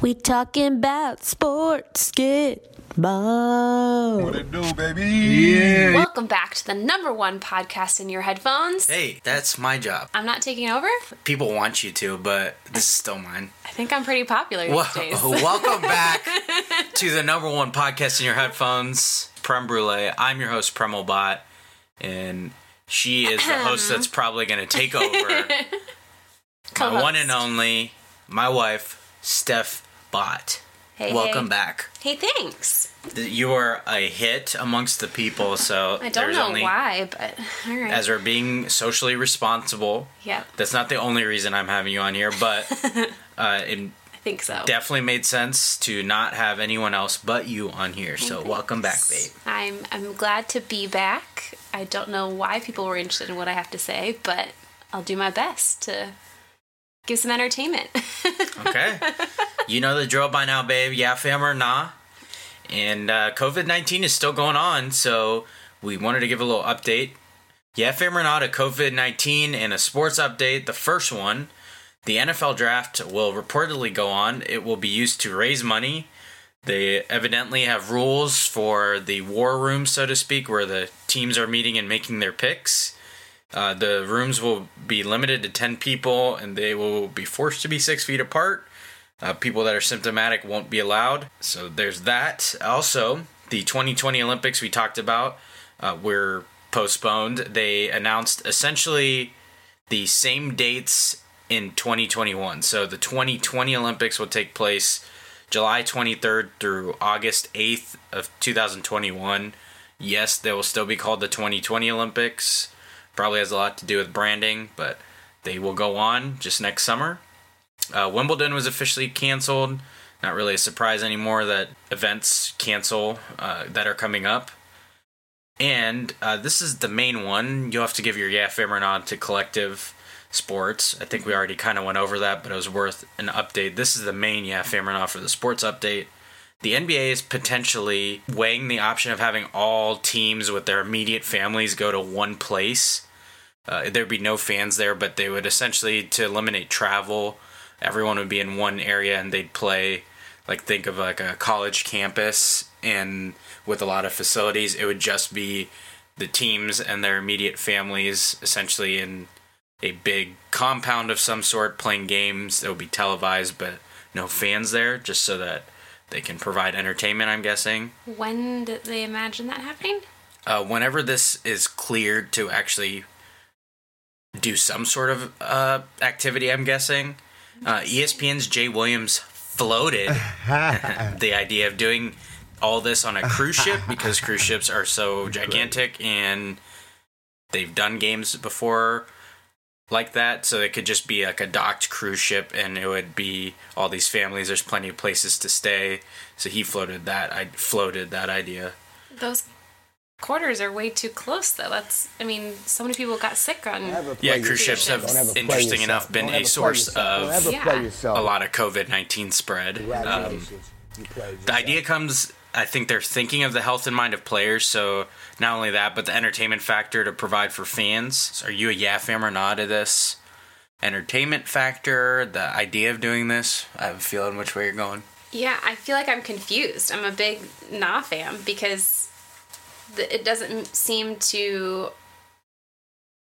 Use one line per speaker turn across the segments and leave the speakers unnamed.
We talking about sports. Get ball.
What it do, baby?
Yeah.
Welcome back to the number one podcast in your headphones.
Hey, that's my job.
I'm not taking over.
People want you to, but this is still mine.
I think I'm pretty popular these
Well,
days.
welcome back to the number one podcast in your headphones, Prem Brulee. I'm your host, Premobot, and she is the host um. that's probably going to take over. my one and only, my wife, Steph Bot.
Hey,
welcome
hey.
back.
Hey, thanks.
You are a hit amongst the people, so
I don't know
only
why, but all right.
as we're being socially responsible.
yeah,
That's not the only reason I'm having you on here, but uh, it
I think so.
definitely made sense to not have anyone else but you on here. So welcome back, babe.
I'm I'm glad to be back. I don't know why people were interested in what I have to say, but I'll do my best to give some entertainment.
Okay. You know the drill by now, babe. Yeah, fam or nah. And uh, COVID 19 is still going on, so we wanted to give a little update. Yeah, fam or not, a COVID 19 and a sports update. The first one, the NFL draft will reportedly go on. It will be used to raise money. They evidently have rules for the war room, so to speak, where the teams are meeting and making their picks. Uh, the rooms will be limited to 10 people and they will be forced to be six feet apart. Uh, people that are symptomatic won't be allowed. So there's that. Also, the 2020 Olympics we talked about uh, were postponed. They announced essentially the same dates in 2021. So the 2020 Olympics will take place July 23rd through August 8th of 2021. Yes, they will still be called the 2020 Olympics. Probably has a lot to do with branding, but they will go on just next summer. Uh, Wimbledon was officially canceled. Not really a surprise anymore that events cancel uh, that are coming up. And uh, this is the main one. You'll have to give your yeah fam or to collective sports. I think we already kind of went over that, but it was worth an update. This is the main yeah fam or for the sports update. The NBA is potentially weighing the option of having all teams with their immediate families go to one place. Uh, there'd be no fans there, but they would essentially to eliminate travel. Everyone would be in one area and they'd play. Like think of like a college campus and with a lot of facilities, it would just be the teams and their immediate families essentially in a big compound of some sort playing games that would be televised, but no fans there, just so that they can provide entertainment. I'm guessing.
when did they imagine that happening?
Uh, whenever this is cleared to actually do some sort of uh, activity, I'm guessing. Uh, ESPN's Jay Williams floated the idea of doing all this on a cruise ship because cruise ships are so gigantic and they've done games before like that. So it could just be like a docked cruise ship and it would be all these families. There's plenty of places to stay. So he floated that i floated that idea.
Those quarters are way too close, though. That's, I mean, so many people got sick on.
Yeah, cruise ships have, interesting enough, been a source of
Yeah.
a lot of COVID 19 spread. Um, the idea comes, I think they're thinking of the health and mind of players, so not only that, but the entertainment factor to provide for fans. So are you a yeah fam or not of this? Entertainment factor, the idea of doing this. I have a feeling which way you're going.
Yeah, I feel like I'm confused. I'm a big Nah fan because the, it doesn't seem to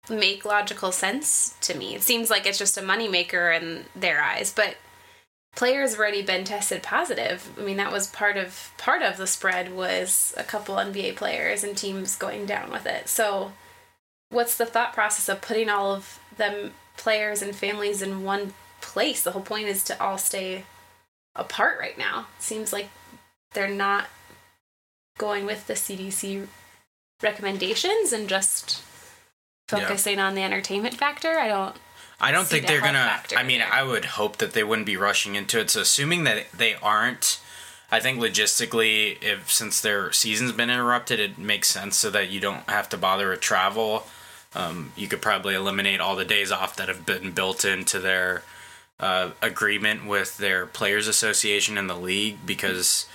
make logical sense to me. It seems like it's just a moneymaker in their eyes, but players already been tested positive. I mean, that was part of part of the spread was a couple NBA players and teams going down with it. So, what's the thought process of putting all of them players and families in one place? The whole point is to all stay apart right now. Seems like they're not going with the CDC recommendations and just
Yeah.
focusing on the entertainment factor. I don't.
I don't think
the
they're gonna.
factor
I mean. I would hope that they wouldn't be rushing into it. So, assuming that they aren't, I think logistically, if since their season's been interrupted, it makes sense so that you don't have to bother with travel. Um, you could probably eliminate all the days off that have been built into their uh, agreement with their players' association and the league because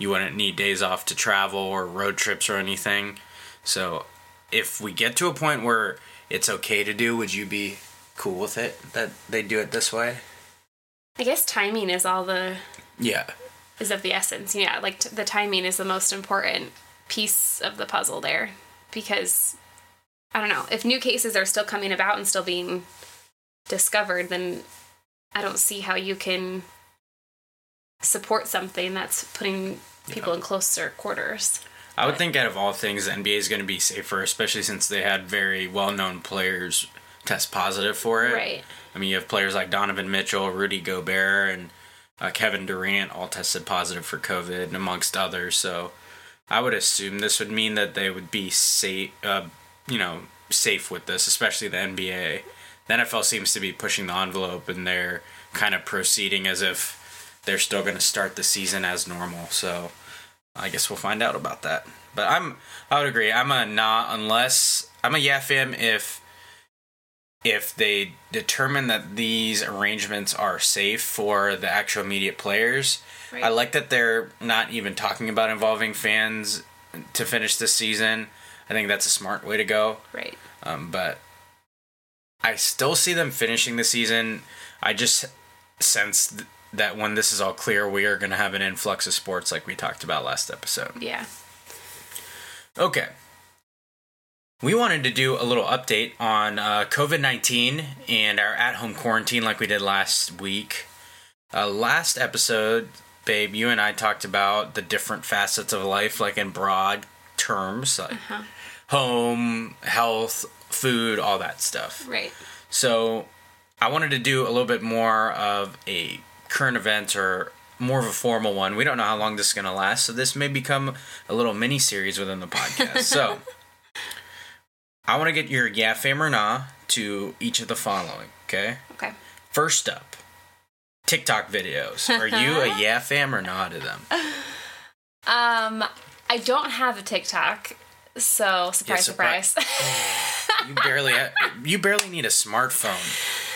you wouldn't need days off to travel or road trips or anything. So, if we get to a point where it's okay to do, would you be cool with it that they do it this way?
I guess timing is all the
Yeah.
is of the essence. Yeah, like t- the timing is the most important piece of the puzzle there because I don't know if new cases are still coming about and still being discovered, then I don't see how you can support something that's putting people in closer quarters.
I would think out of all things, the NBA is going to be safer, especially since they had very well-known players test positive for it.
Right.
I mean, you have players like Donovan Mitchell, Rudy Gobert, and uh, Kevin Durant all tested positive for COVID, amongst others. So, I would assume this would mean that they would be safe, uh, you know, safe with this, especially the NBA. The NFL seems to be pushing the envelope, and they're kind of proceeding as if they're still going to start the season as normal. So, I guess we'll find out about that. But I'm, I would agree. I'm a not unless I'm a yeah fam if if they determine that these arrangements are safe for the actual immediate players.
Right.
I like that they're not even talking about involving fans to finish this season. I think that's a smart way to go.
Right.
Um, but I still see them finishing the season. I just sense that when this is all clear, we are going to have an influx of sports like we talked about last episode.
Yeah.
Okay. We wanted to do a little update on uh, COVID 19 and our at home quarantine like we did last week. Uh, last episode, babe, you and I talked about the different facets of life, like in broad terms, like home, health, food, all that stuff.
Right.
So I wanted to do a little bit more of a current event or more of a formal one. We don't know how long this is going to last, so this may become a little mini series within the podcast. so I want to get your yeah, fam, or nah to each of the following. Okay.
Okay.
First up, TikTok videos. Are you a yeah, fam, or nah to them?
Um, I don't have a TikTok, so surprise,
surprise.
surprise.
You barely, you barely need a smartphone.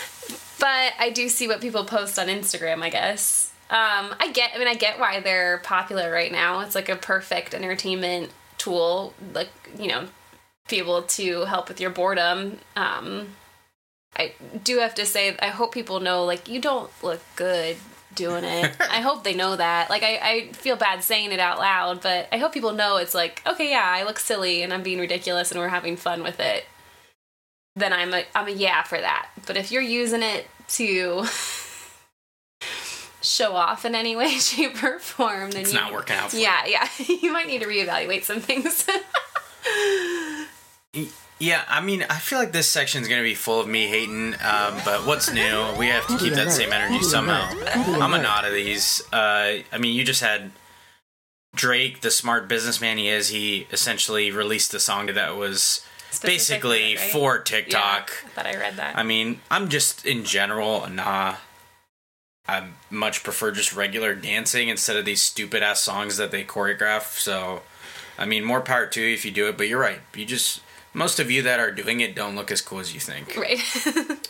but I do see what people post on Instagram. I guess. Um, I get. I mean, I get why they're popular right now. It's like a perfect entertainment tool. Like you know, be able to help with your boredom. Um, I do have to say, I hope people know, like, you don't look good doing it. I hope they know that. Like, I, I feel bad saying it out loud, but I hope people know it's like, okay, yeah, I look silly and I'm being ridiculous and we're having fun with it. Then I'm a I'm a yeah for that. But if you're using it to show off in any way, shape, or form, then
It's
you,
not working out for you.
Yeah, yeah, you might need to reevaluate some things.
Yeah, I mean, I feel like this section is going to be full of me hating, um, but what's new? We have to keep that same energy somehow. I'm a nod of these. Uh, I mean, you just had Drake, the smart businessman he is, he essentially released a song that was basically
right?
for TikTok.
Yeah, I I read that.
I mean, I'm just in general nah. I much prefer just regular dancing instead of these stupid ass songs that they choreograph. So, I mean, more power to you if you do it. But you're right. You just most of you that are doing it don't look as cool as you think.
right.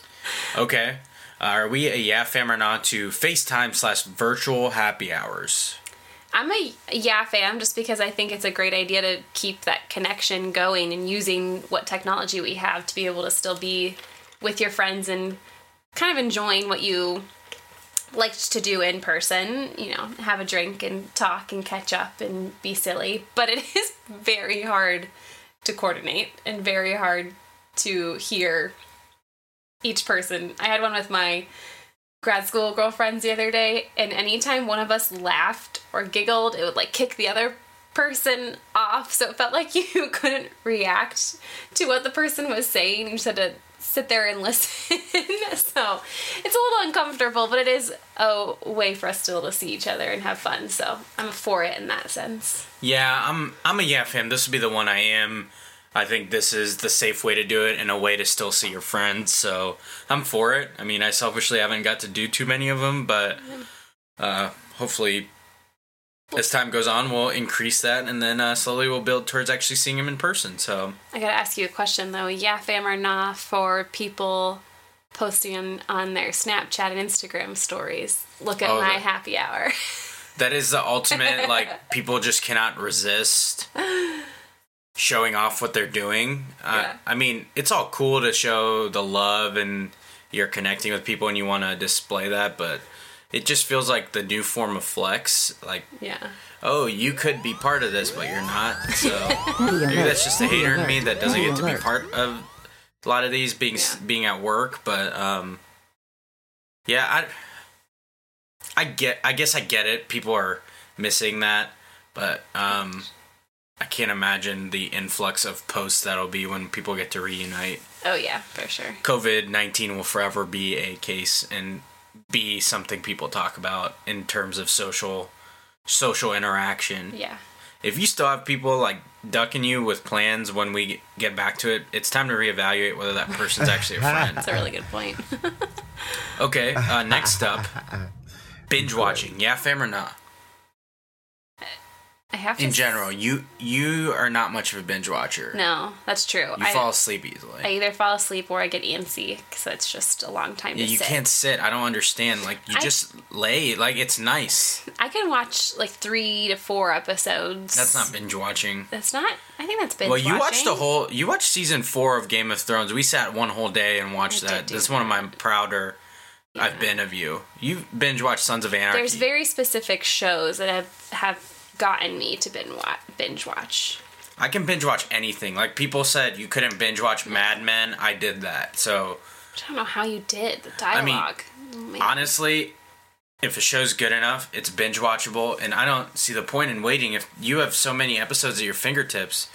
Okay, uh, are we a yeah fam or not to FaceTime slash virtual happy hours?
I'm a yeah fan just because I think it's a great idea to keep that connection going and using what technology we have to be able to still be with your friends and kind of enjoying what you liked to do in person, you know, have a drink and talk and catch up and be silly. But it is very hard to coordinate and very hard to hear each person. I had one with my grad school girlfriends the other day, and anytime one of us laughed or giggled, it would like kick the other person off. So it felt like you couldn't react to what the person was saying. You just had to sit there and listen. so it's a little uncomfortable, but it is a way for us still to see each other and have fun. So I'm for it in that sense.
Yeah, I'm I'm a yeah fam. This would be the one I am. I think this is the safe way to do it and a way to still see your friends. So I'm for it. I mean, I selfishly haven't got to do too many of them, but uh, hopefully, as time goes on, we'll increase that, and then uh, slowly we'll build towards actually seeing them in person. So
I gotta ask you a question though. Yeah, fam or nah for people posting on, on their Snapchat and Instagram stories. Look at
Oh,
my
the-
happy hour.
that is the ultimate. like people just cannot resist showing off what they're doing. Uh,
Yeah.
I mean, it's all cool to show the love and you're connecting with people and you want to display that, but it just feels like the new form of flex. Like,
Yeah.
oh, you could be part of this, but you're not. So maybe that's just the hater in me that doesn't get to be part of a lot of these being
Yeah.
being at work. But um, yeah, I I get. I guess I get it. People are missing that, but um, I can't imagine the influx of posts that'll be when people get to reunite.
Oh yeah, for sure.
COVID 19 will forever be a case and be something people talk about in terms of social social interaction.
Yeah.
If you still have people like ducking you with plans when we get back to it, it's time to reevaluate whether that person's actually a friend.
That's a really good point.
Okay, uh, next up binge watching. Yeah, fam or not?
I have to
In general, you you are not much of a binge watcher.
No, that's true.
You
I,
fall asleep easily.
I either fall asleep or I get antsy because it's just a long time
yeah, you
sit.
can't sit. I don't understand. Like you
I-
just lay. Like it's nice.
I can watch like three to four episodes.
That's not binge watching.
That's not. I think that's binge
Well, you watched the whole. You watched season four of Game of Thrones. We sat one whole day and watched
I
that. That's one of my prouder. I've been of you. You binge watched Sons of Anarchy.
There's very specific shows that have have gotten me to binge watch.
I can binge watch anything. Like people said, you couldn't binge watch Mad Men. I did that. So
I don't know how you did the
I mean,
dialogue. Oh,
honestly, if a show's good enough, it's binge watchable, and I don't see the point in waiting. If you have so many episodes at your fingertips,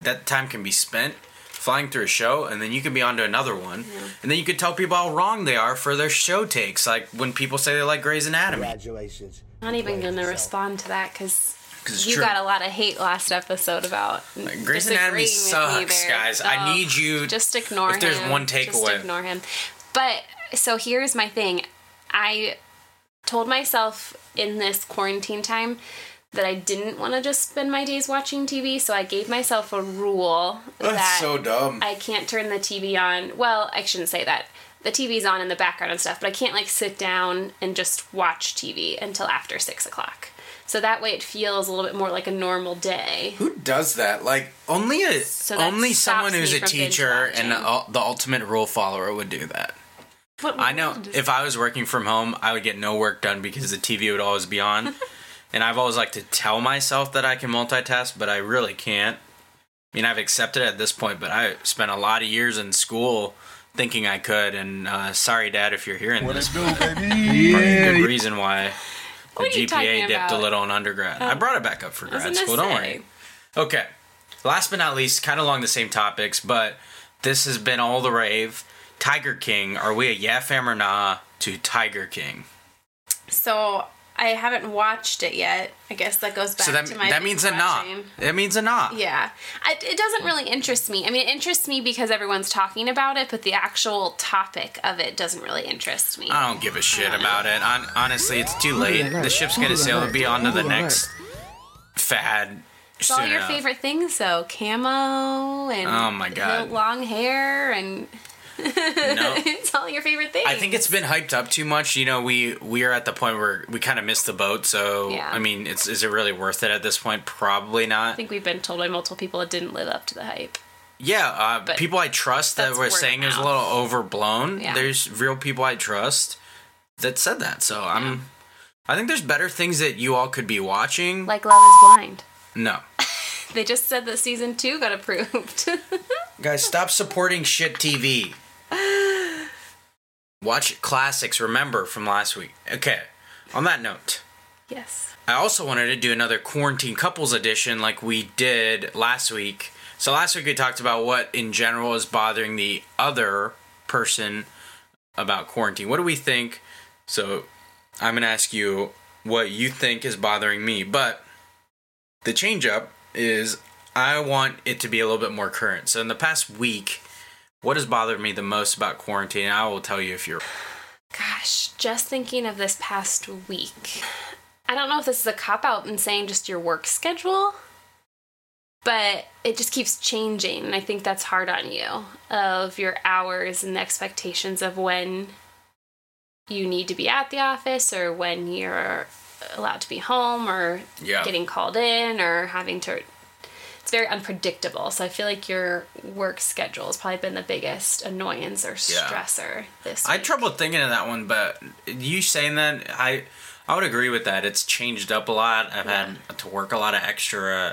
that time can be spent flying through a show, and then you can be on to another one, and then you could tell people how wrong they are for their show takes. Like when people say they like Grey's Anatomy,
Congratulations.
not even gonna respond to that because
it's
you
true.
got a lot of hate last episode about
Grey's Anatomy
disagreeing with me
sucks,
there.
guys. I
Oh,
need you-
just ignore him
if there's
him.
one
just
takeaway.
ignore him. But so here's my thing. I told myself in this quarantine time that I didn't want to just spend my days watching TV, so I gave myself a rule That's that so
dumb.
I can't turn the TV on. Well, I shouldn't say that. The TV's on in the background and stuff, but I can't like sit down and just watch TV until after six o'clock. So that way it feels a little bit more like a normal day.
Who does that? Like only a
So
only someone who's a teacher and
watching.
the, the ultimate rule follower would do that.
What
I know if I was working from home, I would get no work done because the TV would always be on. and I've always liked to tell myself that I can multitask, but I really can't. I mean, I've accepted it at this point, but I spent a lot of years in school thinking I could. And uh, sorry, Dad, if you're hearing this.
do,
Probably
baby?
a good reason why the
What are you
GPA
talking
dipped a little in undergrad. I brought it back up for grad school. Don't worry. Okay. Last but not least, kind of along the same topics, but this has been all the rave. Tiger King. Are we a yeah fam or nah to Tiger King?
So I haven't watched it yet. I guess that goes back
so that
to my
that means a
binge
nah. That means a nah.
Yeah, I, it doesn't really interest me. I mean, it interests me because everyone's talking about it, but the actual topic of it doesn't really interest me.
I don't give a shit about it. Hon- honestly, it's too late. The ship's gonna sail to be on to the next fad.
it's all your
enough.
favorite things, though. Camo and
Oh my God.
long hair and
No.
it's all your favorite things.
I think it's been hyped up too much. You know, we we are at the point where we kind of missed the boat. So
Yeah.
I mean, it's is it really worth it at this point? Probably not.
I think we've been told by multiple people it didn't live up to the hype.
Yeah, uh,
But
people I trust that were saying it was a little overblown.
Yeah.
There's real people I trust that said that. So I'm. I think there's better things that you all could be watching.
Like Love is Blind.
no,
They just said that season two got approved.
guys, stop supporting shit TV. Watch classics. Remember from last week. Okay. On that note.
yes.
I also wanted to do another quarantine couples edition like we did last week. So last week we talked about what in general is bothering the other person about quarantine. What do we think? So I'm going to ask you what you think is bothering me, but the change up is I want it to be a little bit more current. So in the past week, what has bothered me the most about quarantine? I will tell you if you're
Gosh, just thinking of this past week. I don't know if this is a cop out in saying just your work schedule, but it just keeps changing. And I think that's hard on you of your hours and the expectations of when you need to be at the office or when you're allowed to be home or
Yeah.
getting called in or having to. Very unpredictable. So I feel like your work schedule has probably been the biggest annoyance or stressor this.
I had trouble thinking of that one, but you saying that, I I would agree with that. It's changed up a lot. I've had to work a lot of extra uh,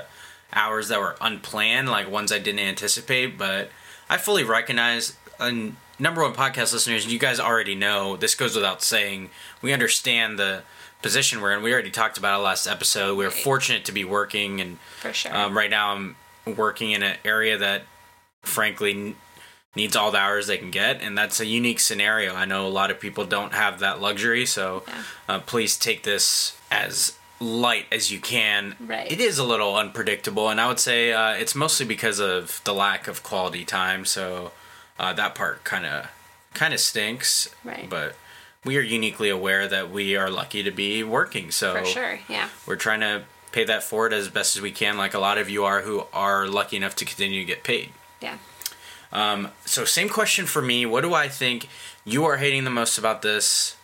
hours that were unplanned, like ones I didn't anticipate. But I fully recognize. And number one podcast listeners, you guys already know. This goes without saying. We understand the position we're in. We already talked about it last episode. We are
Right.
fortunate to be working, and
for sure.
um, right now I'm working in an area that, frankly, n- needs all the hours they can get, and that's a unique scenario. I know a lot of people don't have that luxury, so
Yeah.
uh, please take this as light as you can.
Right.
It is a little unpredictable, and I would say uh, it's mostly because of the lack of quality time. So uh, that part kind of kind of stinks.
Right.
But we are uniquely aware that we are lucky to be working. So
for sure. Yeah.
we're trying to pay that forward as best as we can, like a lot of you are who are lucky enough to continue to get paid.
Yeah.
Um, So, same question for me. What do I think you are hating the most about this?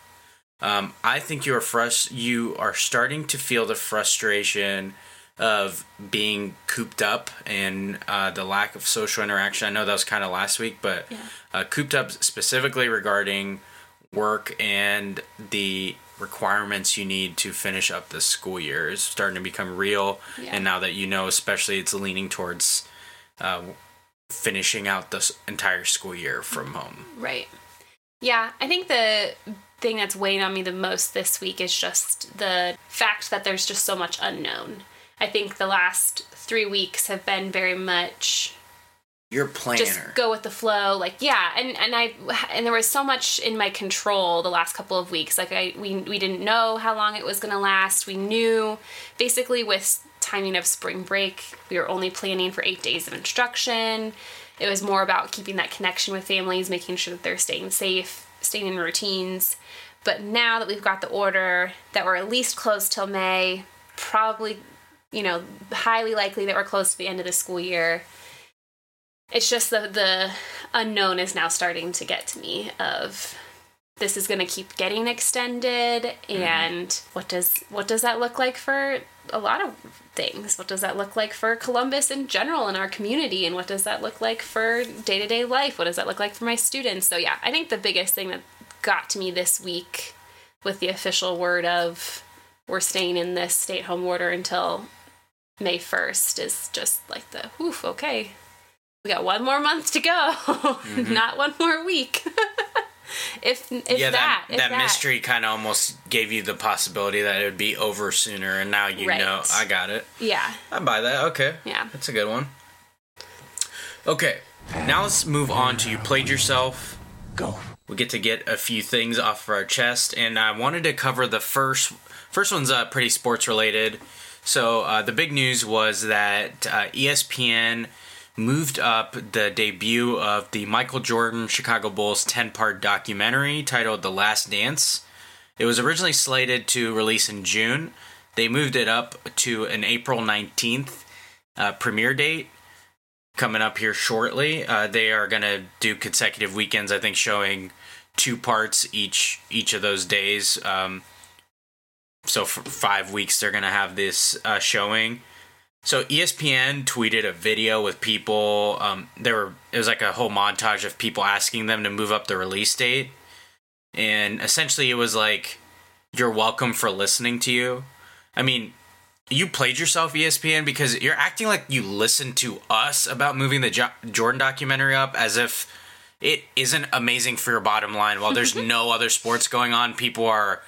Um, I think you are frust- You are starting to feel the frustration of being cooped up and uh, the lack of social interaction. I know that was kind of last week, but
Yeah.
uh, cooped up specifically regarding work and the requirements you need to finish up the school year is starting to become real.
Yeah.
And now that you know, especially, it's leaning towards uh, finishing out the entire school year from home.
Right. Yeah, I think the thing that's weighing on me the most this week is just the fact that there's just so much unknown. I think the last three weeks have been very much
Your planner.
just go with the flow like yeah and and i and there was so much in my control the last couple of weeks like i we, we didn't know how long it was going to last we knew basically with timing of spring break we were only planning for eight days of instruction it was more about keeping that connection with families making sure that they're staying safe staying in routines but now that we've got the order that we're at least closed till may probably you know highly likely that we're close to the end of the school year it's just the the unknown is now starting to get to me of this is going to keep getting extended mm-hmm. and what does what does that look like for a lot of things? What does that look like for columbus in general in our community? And what does that look like for day-to-day life? What does that look like for my students? So yeah i think the biggest thing that got to me this week with the official word of we're staying in this stay at home order until may 1st is just like the oof okay we got one more month to go, not one more week. if if
yeah,
that,
that,
if
that, mystery kind of almost gave you the possibility that it would be over sooner, and now you
Right.
know. I got it.
Yeah,
I buy that. Okay.
Yeah.
That's a good one. Okay. Now let's move on to you played yourself.
Go.
We get to get a few things off of our chest, and I wanted to cover the first. First one's uh, pretty sports related. So uh, the big news was that uh, ESPN moved up the debut of the Michael Jordan Chicago Bulls 10 part documentary titled The Last Dance. It was originally slated to release in June. They moved it up to an April 19th uh, premiere date coming up here shortly. Uh, they are going to do consecutive weekends, I think, showing two parts each each of those days. Um, so for five weeks, they're going to have this uh, showing. So ESPN tweeted a video with people. Um, there were it was like a whole montage of people asking them to move up the release date, and essentially it was like, "You're welcome for listening to you." I mean, you played yourself, ESPN, because you're acting like you listened to us about moving the jo- Jordan documentary up, as if it isn't amazing for your bottom line. While there's no other sports going on, people are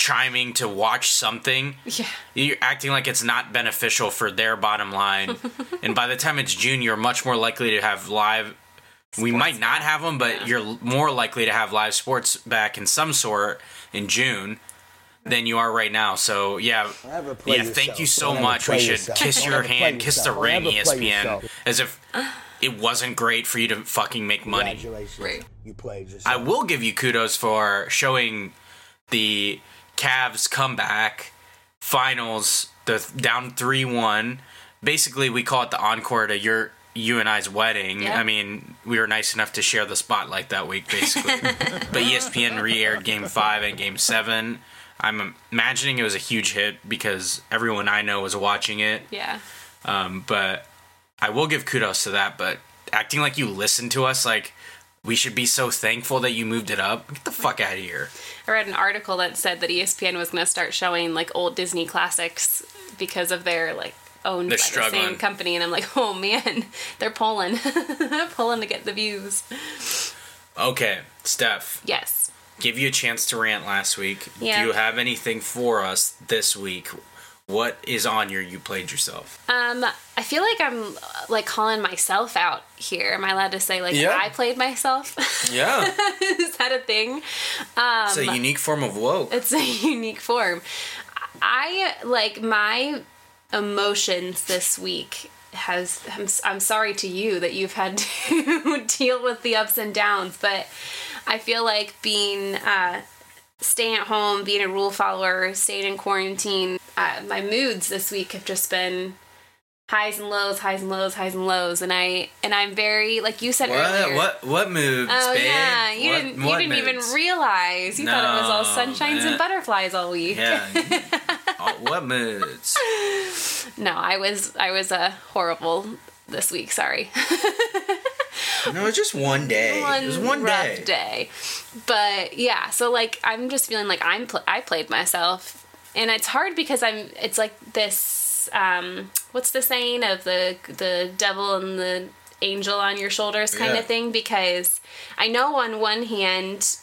chiming to watch something.
yeah,
You're acting like it's not beneficial for their bottom line. and by the time it's June, you're much more likely to have live. we might not have them, but you're more likely to have live sports back in some sort in June than you are right now. So yeah,
Never play
yeah. Thank you so
Don't
much. We should
yourself.
kiss
Don't
your hand, kiss the
yourself. Don't
ring, ESPN,
yourself.
as if it wasn't great for you to fucking make money.
Congratulations.
Right.
You played.
I will give you kudos for showing the Cavs comeback finals, the down three one. Basically, we call it the encore to your you and I's wedding.
Yeah.
I mean, we were nice enough to share the spotlight that week, basically. but ESPN re-aired Game Five and Game Seven. I'm imagining it was a huge hit because everyone I know was watching it.
yeah,
Um, but I will give kudos to that, but acting like you listened to us, like we should be so thankful that you moved it up. Get the fuck out of here.
I read an article that said that ESPN was going to start showing like old Disney classics because of their like owned
They're
by the same company, and I'm like, oh man, they're pulling, pulling to get the views.
Okay, Steph,
Yes.
give you a chance to rant last week.
Yeah.
Do you have anything for us this week? What is on your you played yourself?
Um, I feel like I'm like calling myself out here. Am I allowed to say like
Yeah.
I played myself?
Yeah.
Is that a thing? Um,
it's a unique form of woke.
It's a unique form. I like my emotions this week has I'm, I'm sorry to you that you've had to deal with the ups and downs but I feel like being uh staying at home being a rule follower staying in quarantine uh, my moods this week have just been highs and lows highs and lows highs and lows and I and I'm very like you said
What?
earlier
What? What moves,
Oh
babe?
yeah, you
What-
didn't. You didn't even realize. You thought it was all sunshines
man.
and butterflies all week.
Yeah. Oh, what moods?
No, I was I was uh, horrible this week. Sorry,
No, it's just one day. it was one
rough
day.
day. But yeah, so like I'm just feeling like I'm pl- I played myself, and it's hard because I'm. It's like this. Um, what's the saying of the the devil and the angel on your shoulders kind
Yeah.
of thing? Because I know on one hand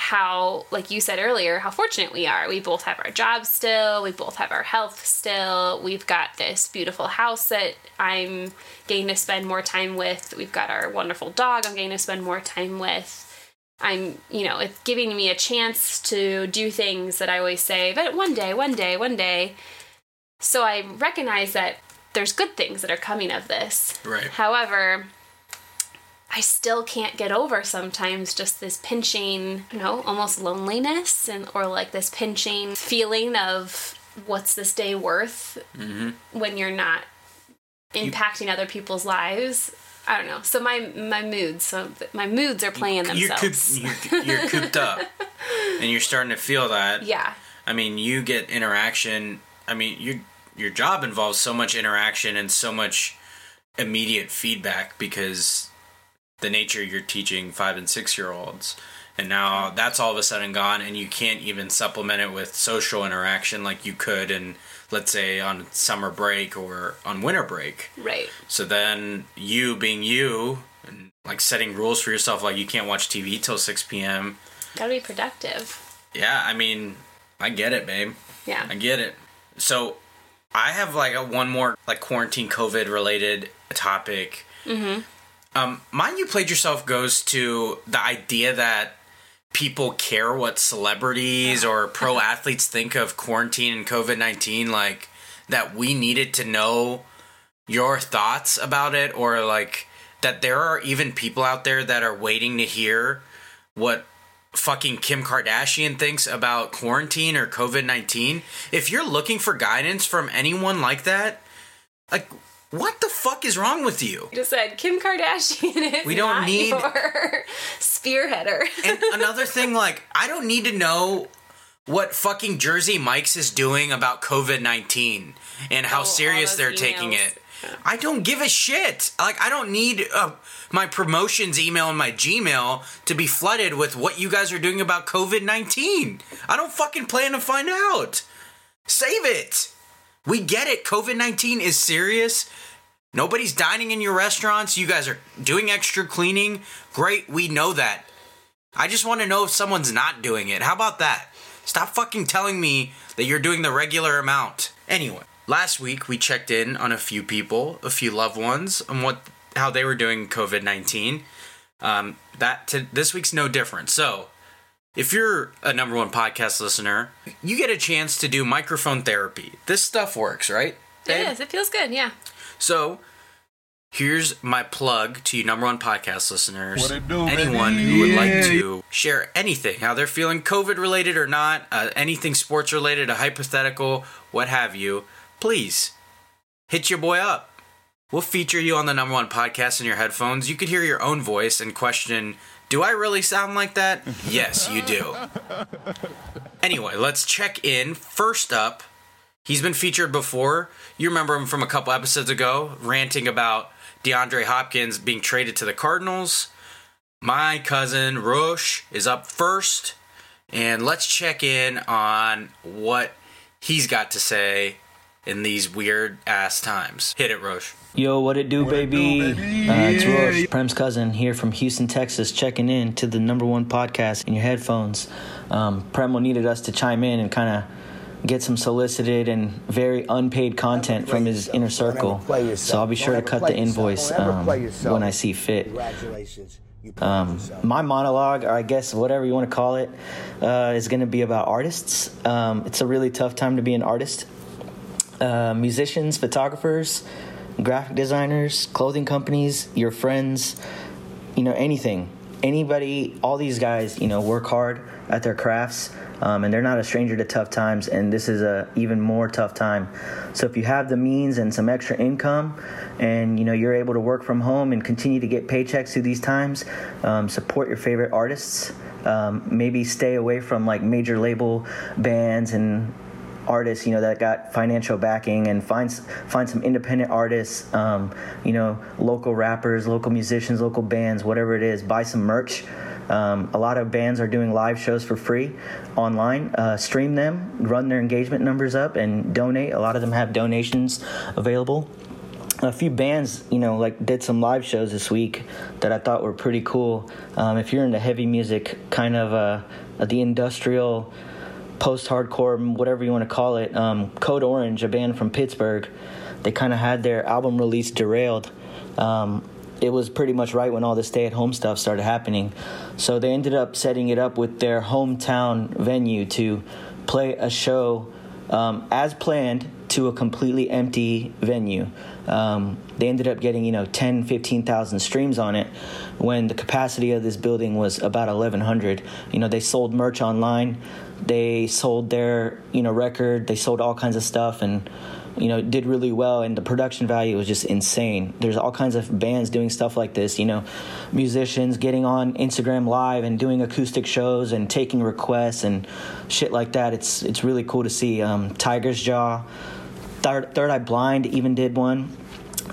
how like you said earlier how fortunate we are. We both have our jobs still. We both have our health still. We've got this beautiful house that i'm getting to spend more time with. We've got our wonderful dog i'm getting to spend more time with. I'm you know it's giving me a chance to do things that i always say but one day one day one day. So i recognize that there's good things that are coming of this.
Right.
However, I still can't get over sometimes just this pinching, you know, almost loneliness and or like this pinching feeling of what's this day worth mm-hmm. when you're not impacting other people's lives. I don't know. So my my moods, so my moods are playing
You're,
themselves.
cooped, you're, you're cooped up, and you're starting to feel that.
yeah.
I mean, you get interaction. I mean, your your job involves so much interaction and so much immediate feedback because the nature you're teaching five and six year olds, and now that's all of a sudden gone, and you can't even supplement it with social interaction like you could, and let's say on summer break or on winter break.
Right.
So then you being you, and like setting rules for yourself, like you can't watch TV till six p.m.
Got to be productive.
Yeah, I mean, I get it, babe.
Yeah.
I get it. So, I have like a one more like quarantine COVID related topic. Mm-hmm. Um, mine you played yourself goes to the idea that people care what celebrities or pro athletes think of quarantine and COVID nineteen. Like that we needed to know your thoughts about it, or like that there are even people out there that are waiting to hear what fucking Kim Kardashian thinks about quarantine or COVID 19, if you're looking for guidance from anyone like that, like, what the fuck is wrong with you?
You just said Kim Kardashian is
We don't
not
need-
your spearheader.
And another thing, like, I don't need to know what fucking Jersey Mike's is doing about COVID 19 and how
Oh,
serious they're taking it. I don't give a shit. Like, I don't need uh, my promotions email and my Gmail to be flooded with what you guys are doing about COVID 19. I don't fucking plan to find out. Save it. We get it. COVID 19 is serious. Nobody's dining in your restaurants. You guys are doing extra cleaning. Great. We know that. I just want to know if someone's not doing it. How about that? Stop fucking telling me that you're doing the regular amount. Anyway, last week we checked in on a few people, a few loved ones, and what how they were doing COVID nineteen. Um, that to, this week's no different. So, if you're a number one podcast listener, you get a chance to do microphone therapy. This stuff works, right? babe?
It is. It feels good. Yeah.
So, here's my plug to you, number one podcast listeners.
What do,
Anyone
baby?
who would like to share anything, how they're feeling, COVID related or not, uh, anything sports related, a hypothetical, what have you, please hit your boy up. We'll feature you on the number one podcast in your headphones. You could hear your own voice and question, do I really sound like that? yes, you do. Anyway, let's check in. First up, He's been featured before. You remember him from a couple episodes ago, ranting about DeAndre Hopkins being traded to the Cardinals. My cousin Roche is up first, and let's check in on what he's got to say in these weird ass times. Hit it, Roche.
Yo, what it do, baby? Uh, it's Roche, Prem's cousin, here from Houston, Texas, checking in to the number one podcast in your headphones. Um, Premo needed us to chime in and kind of get some solicited and very unpaid content from his inner circle. So I'll be sure to cut the invoice um, when I see fit.
Congratulations.
Um, my monologue, or I guess whatever you want to call it, uh, is going to be about artists. Um, it's a really tough time to be an artist. Uh, musicians, photographers, graphic designers, clothing companies, your friends, you know, anything. Anybody, all these guys, you know, work hard at their crafts, um, and they're not a stranger to tough times. And this is a even more tough time. So if you have the means and some extra income, and you know you're able to work from home and continue to get paychecks through these times, um, support your favorite artists. Um, maybe stay away from like major label bands and artists, you know, that got financial backing, and find find some independent artists, um, you know, local rappers, local musicians, local bands, whatever it is. Buy some merch. Um, a lot of bands are doing live shows for free online. Uh, stream them, run their engagement numbers up, and donate. A lot of them have donations available a few bands, you know, like did some live shows this week that I thought were pretty cool. Um, if you're into heavy music, kind of uh, the industrial, post-hardcore, whatever you want to call it, um, Code Orange, a band from Pittsburgh, they kind of had their album release derailed. Um, it was pretty much right when all the stay-at-home stuff started happening, so they ended up setting it up with their hometown venue to play a show um, as planned to a completely empty venue. Um, they ended up getting, you know, 10, 15,000 streams on it when the capacity of this building was about 1,100. You know, they sold merch online, they sold their, you know, record, they sold all kinds of stuff and, you know, did really well and the production value was just insane. There's all kinds of bands doing stuff like this, you know, musicians getting on Instagram live and doing acoustic shows and taking requests and shit like that. It's it's really cool to see. Um, Tigers Jaw, Third, Third Eye Blind even did one.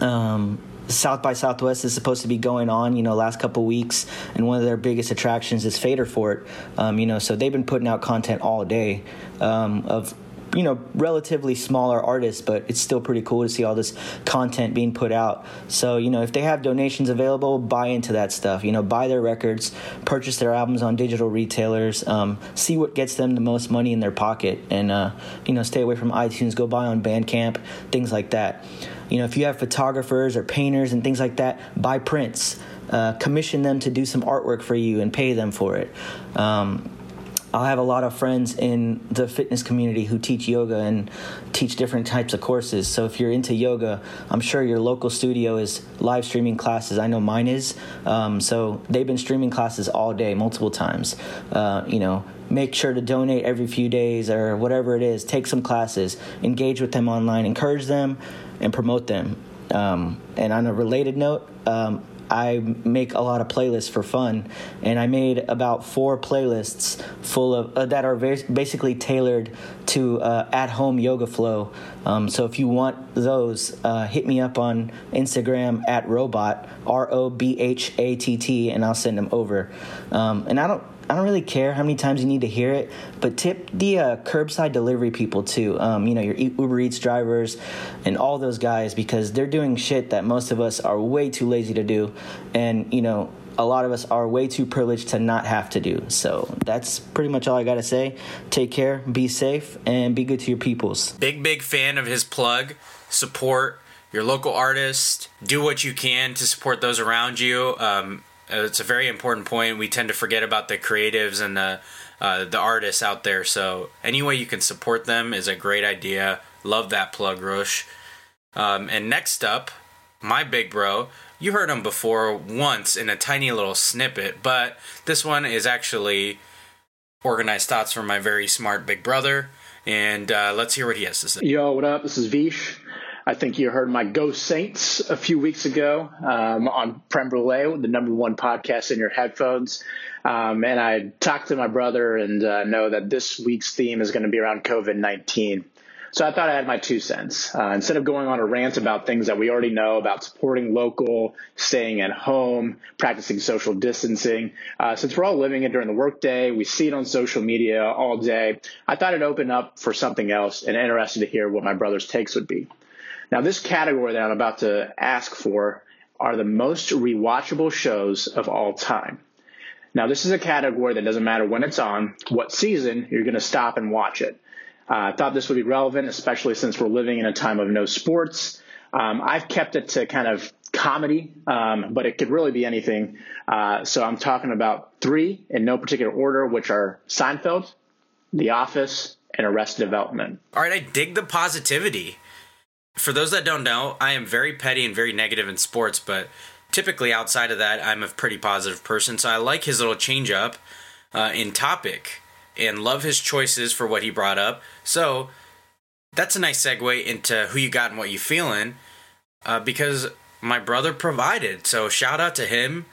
Um, South by Southwest is supposed to be going on, you know, last couple weeks, and one of their biggest attractions is Fader Fort. Um, you know, so they've been putting out content all day um, of you know relatively smaller artists but it's still pretty cool to see all this content being put out so you know if they have donations available buy into that stuff you know buy their records purchase their albums on digital retailers um, see what gets them the most money in their pocket and uh, you know stay away from itunes go buy on bandcamp things like that you know if you have photographers or painters and things like that buy prints uh, commission them to do some artwork for you and pay them for it um, I have a lot of friends in the fitness community who teach yoga and teach different types of courses. So if you're into yoga, I'm sure your local studio is live streaming classes. I know mine is. Um, so they've been streaming classes all day, multiple times. Uh, you know, make sure to donate every few days or whatever it is. Take some classes, engage with them online, encourage them, and promote them. Um, and on a related note, um, I make a lot of playlists for fun, and I made about four playlists full of uh, that are very, basically tailored to uh, at-home yoga flow. Um, so if you want those, uh, hit me up on Instagram at robot r o b h a t t, and I'll send them over. Um, and I don't. I don't really care how many times you need to hear it, but tip the uh, curbside delivery people too. Um, you know, your Uber Eats drivers and all those guys because they're doing shit that most of us are way too lazy to do. And, you know, a lot of us are way too privileged to not have to do. So that's pretty much all I got to say. Take care, be safe, and be good to your peoples.
Big, big fan of his plug. Support your local artist. Do what you can to support those around you. Um, it's a very important point. We tend to forget about the creatives and the uh, the artists out there. So any way you can support them is a great idea. Love that plug, Roche. Um, and next up, my big bro. You heard him before once in a tiny little snippet, but this one is actually organized thoughts from my very smart big brother. And uh, let's hear what he has to say.
Yo, what up? This is Vish. I think you heard my Go Saints a few weeks ago um, on Prem Brulee, the number one podcast in your headphones. Um, and I talked to my brother and uh, know that this week's theme is going to be around COVID 19. So I thought I had my two cents. Uh, instead of going on a rant about things that we already know about supporting local, staying at home, practicing social distancing, uh, since we're all living it during the workday, we see it on social media all day. I thought it'd open up for something else and interested to hear what my brother's takes would be. Now, this category that I'm about to ask for are the most rewatchable shows of all time. Now, this is a category that doesn't matter when it's on, what season, you're going to stop and watch it. Uh, I thought this would be relevant, especially since we're living in a time of no sports. Um, I've kept it to kind of comedy, um, but it could really be anything. Uh, so I'm talking about three in no particular order, which are Seinfeld, The Office, and Arrested Development.
All right, I dig the positivity. For those that don't know, I am very petty and very negative in sports, but typically outside of that, I'm a pretty positive person. So I like his little change up uh, in topic and love his choices for what he brought up. So that's a nice segue into who you got and what you feeling, uh, because my brother provided. So shout out to him,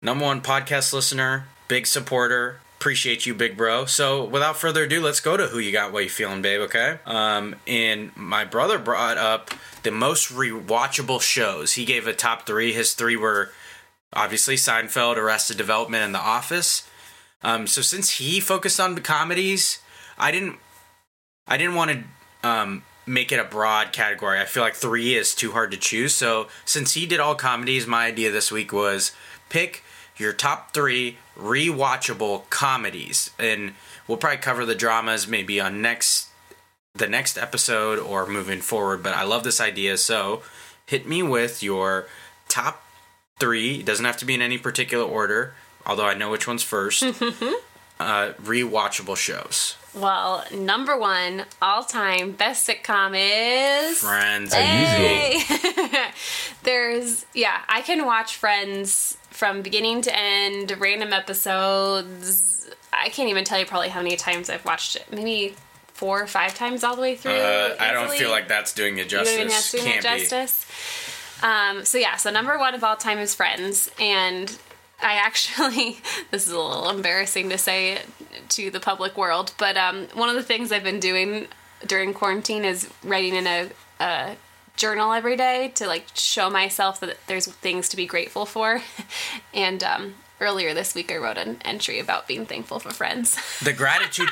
number one podcast listener, big supporter. Appreciate you, big bro. So without further ado, let's go to who you got, what you feeling, babe. Okay. Um, and my brother brought up the most rewatchable shows. He gave a top three. His three were obviously Seinfeld, Arrested Development, and The Office. Um, so since he focused on the comedies, I didn't I didn't want to um, make it a broad category. I feel like three is too hard to choose. So since he did all comedies, my idea this week was pick your top three rewatchable comedies, and we'll probably cover the dramas maybe on next the next episode or moving forward. But I love this idea, so hit me with your top three. It doesn't have to be in any particular order although I know which one's first. uh, rewatchable shows.
Well, number one all time best sitcom is
Friends.
Hey! There's yeah, I can watch Friends from beginning to end, random episodes. I can't even tell you probably how many times I've watched it. Maybe four or five times all the way through.
Uh, I don't feel like that's doing it justice.
don't even have to do
Can't
it
be.
justice. Um, so yeah, so number one of all time is Friends, and I actually this is a little embarrassing to say to the public world, but um, one of the things I've been doing during quarantine is writing in a, a journal every day to like show myself that there's things to be grateful for, and um, earlier this week I wrote an entry about being thankful for friends.
The gratitude.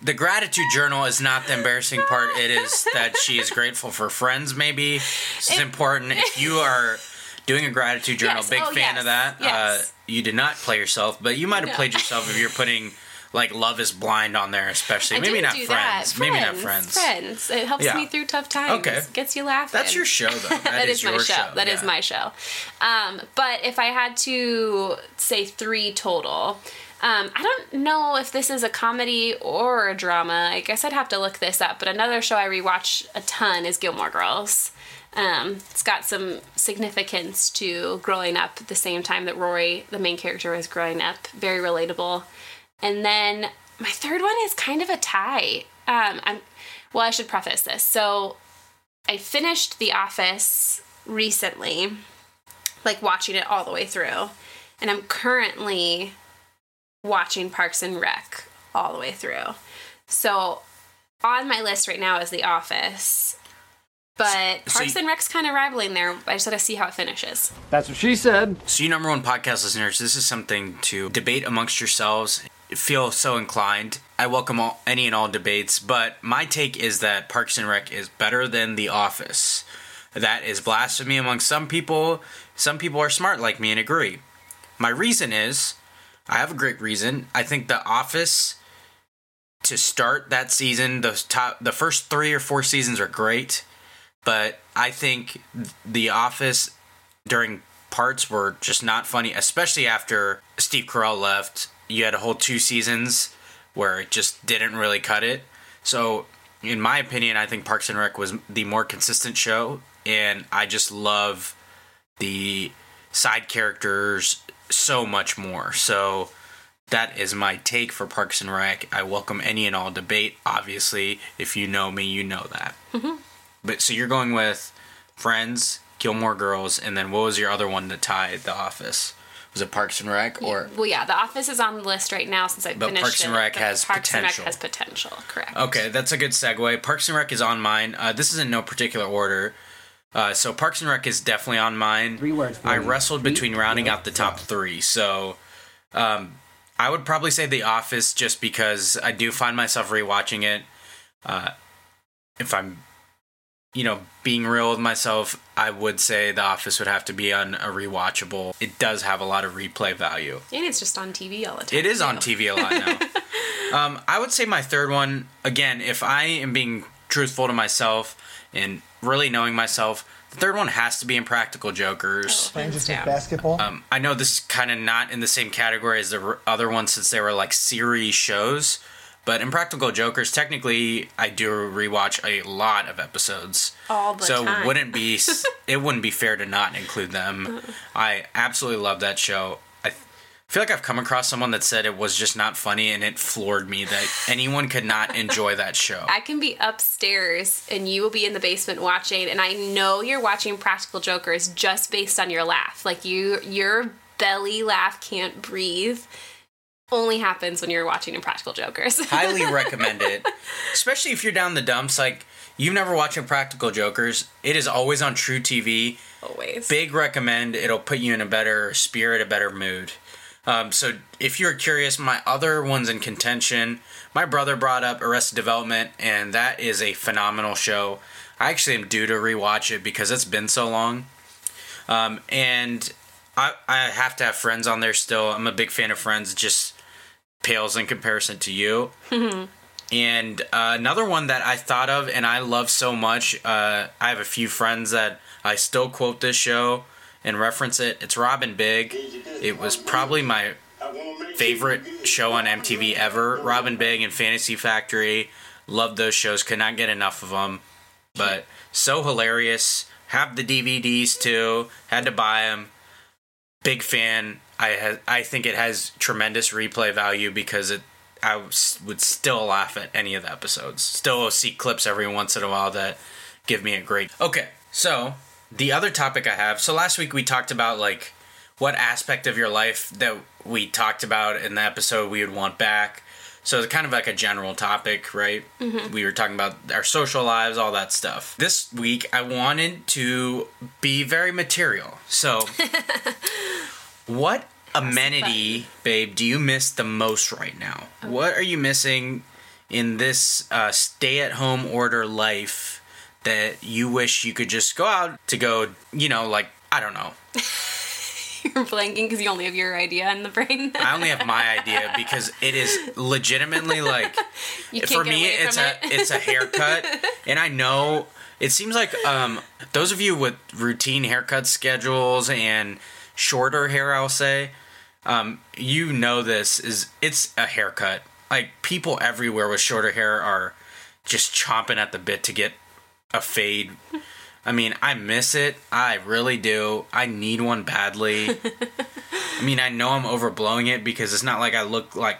The gratitude journal is not the embarrassing part. It is that she is grateful for friends. Maybe this is important. If you are doing a gratitude journal,
Yes.
big
Oh,
fan
yes.
of that. Uh, you did not play yourself, but you might have
No.
played yourself if you're putting like "Love Is Blind" on there, especially.
I
Maybe not friends.
That.
Maybe not friends.
Friends. It helps
Yeah.
me through tough times.
Okay.
Gets you laughing.
That's your show, though. that
that
is,
is,
your
my show. That is
yeah.
my show. Um, but if I had to say three total, um, I don't know if this is a comedy or a drama. I guess I'd have to look this up. But another show I rewatch a ton is Gilmore Girls. Um, it's got some significance to growing up at the same time that Rory, the main character, was growing up. Very relatable. And then my third one is kind of a tie. Um, I'm, well, I should preface this. So I finished The Office recently, like watching it all the way through, and I'm currently watching Parks and Rec all the way through. So on my list right now is The Office, but
So
Parks
you-
and Rec's kind of rivaling there. I just gotta see how it finishes.
That's what she said.
So, you number one podcast listeners, this is something to debate amongst yourselves. Feel so inclined. I welcome all, any and all debates, but my take is that Parks and Rec is better than The Office. That is blasphemy among some people. Some people are smart like me and agree. My reason is, I have a great reason. I think The Office to start that season, the top, the first three or four seasons are great, but I think The Office during parts were just not funny, especially after Steve Carell left. You had a whole two seasons where it just didn't really cut it. So, in my opinion, I think Parks and Rec was the more consistent show, and I just love the side characters so much more. So, that is my take for Parks and Rec. I welcome any and all debate. Obviously, if you know me, you know that. Mm-hmm. But so you're going with Friends, Gilmore Girls, and then what was your other one to tie The Office? Was it Parks and Rec or?
Well, yeah, The Office is on the list right now since I
But
finished
Parks and
it,
Rec
but
has
Parks and Rec
potential.
has potential, correct.
Okay, that's a good segue. Parks and Rec is on mine. Uh, this is in no particular order. Uh, so Parks and Rec is definitely on mine.
Three words
I wrestled
Three
between rounding
words.
out the top three. So um, I would probably say The Office just because I do find myself rewatching it. Uh, if I'm, you know, being real with myself, I would say The Office would have to be on a rewatchable. It does have a lot of replay value.
And it's just on TV all the time.
It is on. TV a lot now. um, I would say my third one again. If I am being truthful to myself and really knowing myself, the third one has to be Impractical Jokers.
Oh, hands
Just
down.
basketball.
Um, I know this is kind of not in the same category as the other ones since they were like series shows, but Impractical Jokers technically I do rewatch a lot of episodes.
All the
so
time.
it wouldn't be it wouldn't be fair to not include them. I absolutely love that show. I feel like I've come across someone that said it was just not funny, and it floored me that anyone could not enjoy that show.
I can be upstairs and you will be in the basement watching, and I know you're watching Practical Jokers just based on your laugh. Like you, your belly laugh can't breathe. Only happens when you're watching Impractical Jokers.
Highly recommend it, especially if you're down the dumps. Like you've never watched Impractical Jokers, it is always on truTV.
Always.
big recommend. It'll put you in a better spirit, a better mood. Um, so if you're curious, my other ones in contention, my brother brought up Arrested Development, and that is a phenomenal show. I actually am due to rewatch it because it's been so long. Um, and I, I have to have Friends on there still. I'm a big fan of Friends. Just pales in comparison to you. And uh, another one that I thought of and I love so much, uh, I have a few friends that I still quote this show and reference it. It's Rob & Big. It was probably my favorite show on MTV ever. Rob & Big and Fantasy Factory. Loved those shows. Could not get enough of them. But so hilarious. Have the DVDs too. Had to buy them. Big fan. I ha- I think it has tremendous replay value because it. I would still laugh at any of the episodes. Still see clips every once in a while that give me a great. Okay, so the other topic I have. So last week we talked about like what aspect of your life that we talked about in the episode we would want back. So it's kind of like a general topic, right? Mm-hmm. We were talking about our social lives, all that stuff. This week I wanted to be very material. So what amenity, babe, do you miss the most right now? What are you missing in this uh, stay-at-home order life that you wish you could just go out to go, you know, like I don't know.
You're blanking because you only have your idea in the brain.
I only have my idea because it is legitimately like for me it's a
it.
it's a haircut and I know it seems like um those of you with routine haircut schedules and shorter hair I'll say um you know this is it's a haircut like people everywhere with shorter hair are just chomping at the bit to get a fade I mean, I miss it. I really do. I need one badly. I mean, I know I'm overblowing it because it's not like I look like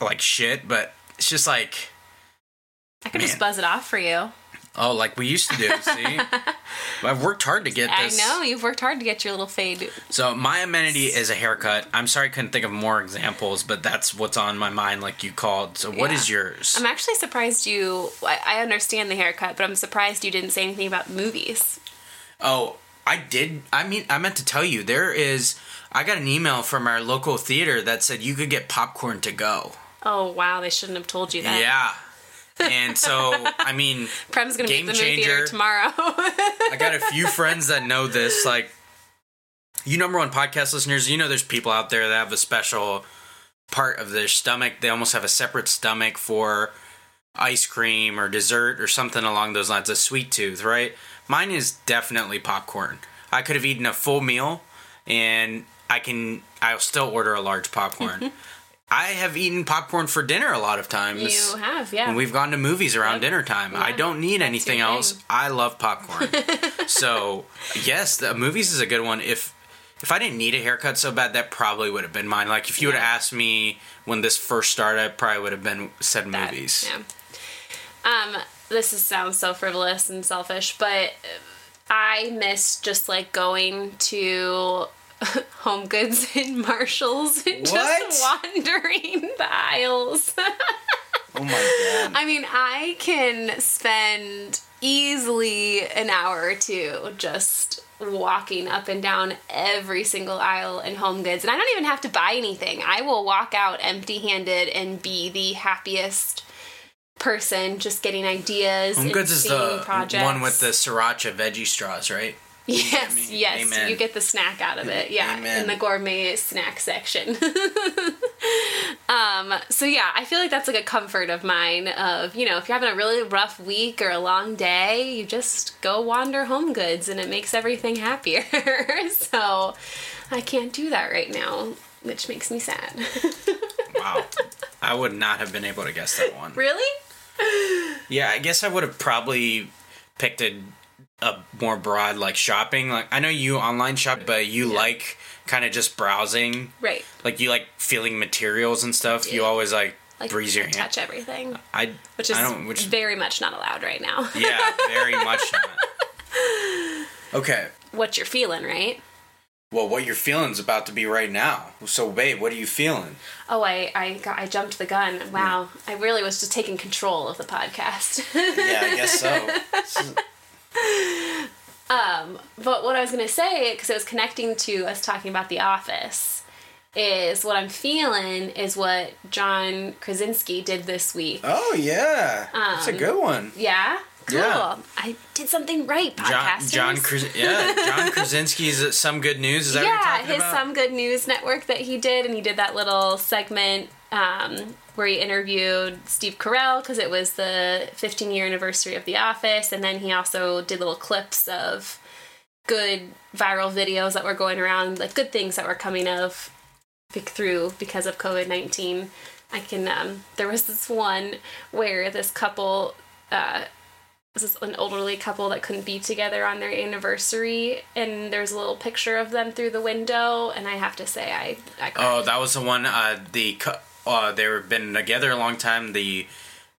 like shit, but it's just like
I could just buzz it off for you.
Oh, like we used to do. See, I've worked hard to get this.
I know you've worked hard to get your little fade.
So my amenity is a haircut. I'm sorry, I couldn't think of more examples, but that's what's on my mind, like you called. So what
Yeah.
is yours?
I'm actually surprised you. I, I understand the haircut, but I'm surprised you didn't say anything about movies.
Oh, I did. I mean, I meant to tell you there is. I got an email from our local theater that said you could get popcorn to go.
Oh wow, they shouldn't have told you that.
Yeah. And so, I mean,
Prem's gonna
Game
be the
changer.
tomorrow.
I got a few friends that know this. Like, you number one podcast listeners, you know there's people out there that have a special part of their stomach. They almost have a separate stomach for ice cream or dessert or something along those lines. A sweet tooth, right? Mine is definitely popcorn. I could have eaten a full meal, and I can. I'll still order a large popcorn. I have eaten popcorn for dinner a lot of times.
you have, yeah.
When we've gone to movies around
Yep.
dinner time. I don't need
that's
anything else. I love popcorn. so yes, the movies is a good one. If if I didn't need a haircut so bad, that probably would have been mine. Like if you would have asked me when this first started, I probably would have been said
that,
movies.
Yeah. Um, this is, sounds so frivolous and selfish, but I miss just like going to Home Goods and Marshalls and just wandering the aisles.
Oh my god.
I mean, I can spend easily an hour or two just walking up and down every single aisle in Home Goods, and I don't even have to buy anything. I will walk out empty-handed and be the happiest person, just getting ideas.
Home Goods is the
projects.
one with the sriracha veggie straws, right?
Yes, yes,
Amen.
you get the snack out of it. Yeah,
Amen.
in the gourmet snack section. um, so yeah, I feel like that's like a comfort of mine. Of you know, if you're having a really rough week or a long day, you just go wander Home Goods, and it makes everything happier. so I can't do that right now, which makes me sad.
Wow. I would not have been able to guess that one.
really?
Yeah, I guess I would have probably picked a, a more broad like shopping. Like I know you online shop, but you like kind of just browsing.
Right.
Like you like feeling materials and stuff. You always like,
Like
breeze your hand.
touch everything,
I
which is
I don't which
very much not allowed right now.
yeah, very much not. Okay.
what you're feeling, right?
Well, what you're feeling is about to be right now. So, babe, what are you feeling?
Oh, I I got I jumped the gun. Wow, I really was just taking control of the podcast.
Yeah, I guess so.
um, but what I was gonna say, because it was connecting to us talking about The Office, is what I'm feeling is what John Krasinski did this week.
Oh yeah, that's a
Um,
good one.
Yeah, cool.
Yeah.
I did something right,
John
podcasters.
John Kras- yeah John Krasinski's some good news. Is that what you're
yeah,
talking
his
about?
Some Good News Network that he did, and he did that little segment um, where he interviewed Steve Carell because it was the 15 year anniversary of The Office, and then he also did little clips of good viral videos that were going around, like good things that were coming of through because of COVID 19. I can. Um, there was this one where this couple. Uh, this is an elderly couple that couldn't be together on their anniversary, and there's a little picture of them through the window, and I have to say, I, I.
Oh, that was the one. Uh, the cou- uh, they've been together a long time. The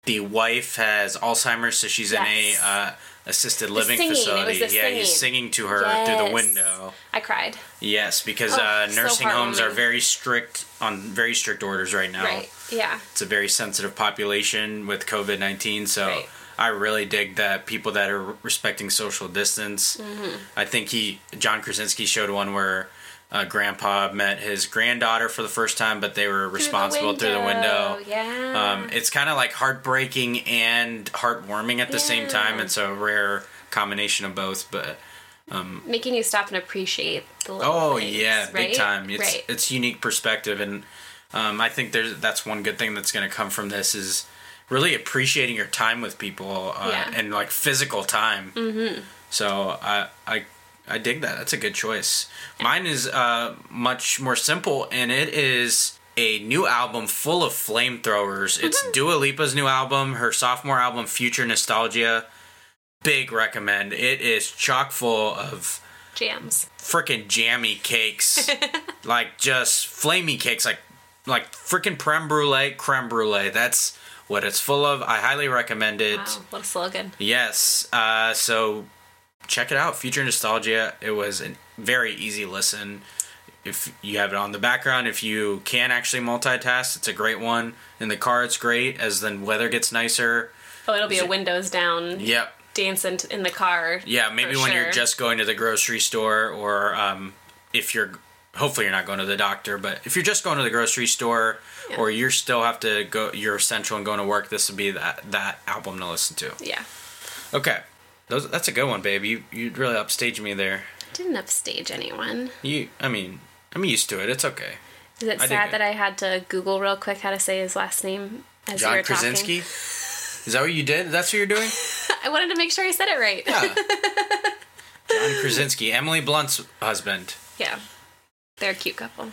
the wife has Alzheimer's, so she's
Yes.
in a uh, assisted living
singing,
facility. yeah, he's
singing.
singing to her through the window.
I cried.
Yes, because
Oh,
uh,
so
nursing homes are very strict on very strict orders right now.
Right. Yeah.
It's a very sensitive population with COVID nineteen, so.
Right.
I really dig that people that are respecting social distance.
Mm-hmm.
I think he John Krasinski showed one where uh, Grandpa met his granddaughter for the first time, but they were responsible through the window.
Yeah.
Um, it's kind of like heartbreaking and heartwarming at the same time. It's a rare combination of both, but
Making you stop and appreciate the little
oh
things,
yeah, big time. It's
right.
it's unique perspective, and um, I think there's that's one good thing that's going to come from this is really appreciating your time with people uh,
Yeah.
and like physical time. Mm-hmm. So I I I dig that. That's a good choice. Mine is uh, much more simple, and it is a new album full of flamethrowers. It's Dua Lipa's new album, her sophomore album, Future Nostalgia. Big recommend. It is chock full of
Jams.
freaking jammy cakes, like just flamey cakes, like like freaking creme brulee, creme brulee. That's what it's full of. I highly recommend it.
Wow, what a slogan.
Yes. Uh, so check it out. Future Nostalgia. It was a very easy listen. If you have it on the background, if you can actually multitask, it's a great one. In the car, it's great. As the weather gets nicer.
Oh, it'll be a windows down
Yep.
dancing in the car.
Yeah, maybe when
sure.
you're just going to the grocery store, or um, if you're hopefully you're not going to the doctor, but if you're just going to the grocery store,
Yeah.
or you still have to go, you're essential and going to work. This would be that that album to listen to.
Yeah.
Okay, Those, that's a good one, babe. You you really upstage me there.
Didn't upstage anyone.
You, I mean, I'm used to it. It's okay.
Is it
I
sad that I had to Google real quick how to say his last name as
John
were talking?
Krasinski. Is that what you did? That's what you're doing?
I wanted to make sure I said it right.
Yeah. John Krasinski, Emily Blunt's husband.
yeah. They're a cute couple.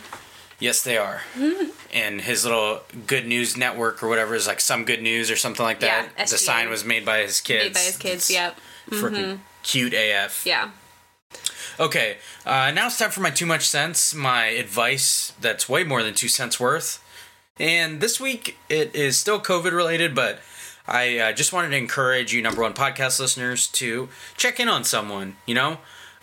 Yes, they are. Mm-hmm. and his little Good News Network or whatever is like some Good News or something like that.
Yeah,
the sign was made by his kids.
Made by his kids,
It's
yep.
Freaking cute AF.
Yeah.
Okay, uh, now it's time for my too much sense, my advice that's way more than two cents worth. And this week it is still COVID related, but I uh, just wanted to encourage you, number one podcast listeners, to check in on someone. You know,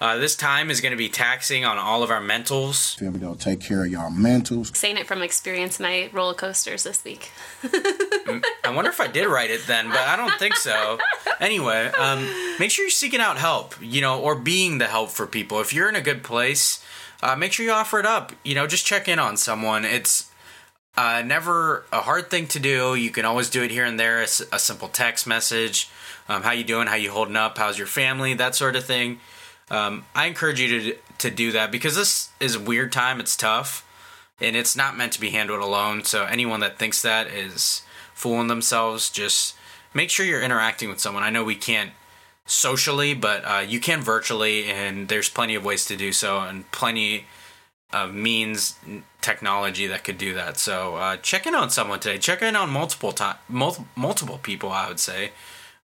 Uh, this time is going to be taxing on all of our mentals.
Feel me? They'll take care of y'all mentals.
Saying it from experience, my roller coasters this week.
I wonder if I did write it then, but I don't think so. Anyway, um, make sure you're seeking out help, you know, or being the help for people. If you're in a good place, uh, make sure you offer it up. You know, just check in on someone. It's uh, never a hard thing to do. You can always do it here and there. It's a simple text message. Um, how you doing? How you holding up? How's your family? That sort of thing. Um, I encourage you to to do that because this is a weird time. It's tough, and it's not meant to be handled alone. So anyone that thinks that is fooling themselves. Just make sure you're interacting with someone. I know we can't socially, but uh, you can virtually, and there's plenty of ways to do so, and plenty of means technology that could do that. So uh, check in on someone today. Check in on multiple time, mul- multiple people. I would say,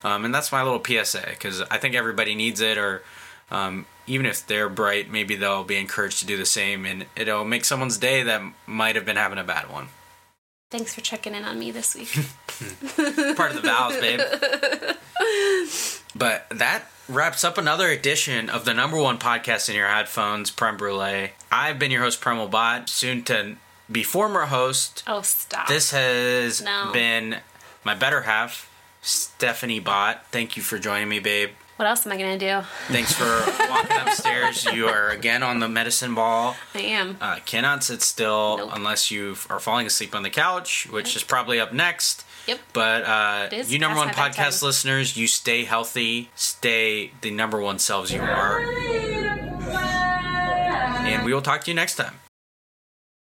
um, and that's my little PSA because I think everybody needs it, or um, even if they're bright, maybe they'll be encouraged to do the same, and it'll make someone's day that might have been having a bad one.
Thanks for checking in on me this week.
Part of the vows, babe. But that wraps up another edition of the number one podcast in your headphones, Prem Brulee. I've been your host, Prem Bot, soon to be former host.
oh, stop.
This has
No.
been my better half, Stephanie Bott. Thank you for joining me, babe.
What else am I going to do?
Thanks for walking upstairs. You are again on the medicine ball.
I am.
Uh, cannot sit still
Nope.
unless you are falling asleep on the couch, which is probably up next.
Yep.
But uh, you number one podcast
bedtime.
listeners, you stay healthy, stay the number one selves you are. And we will talk to you next time.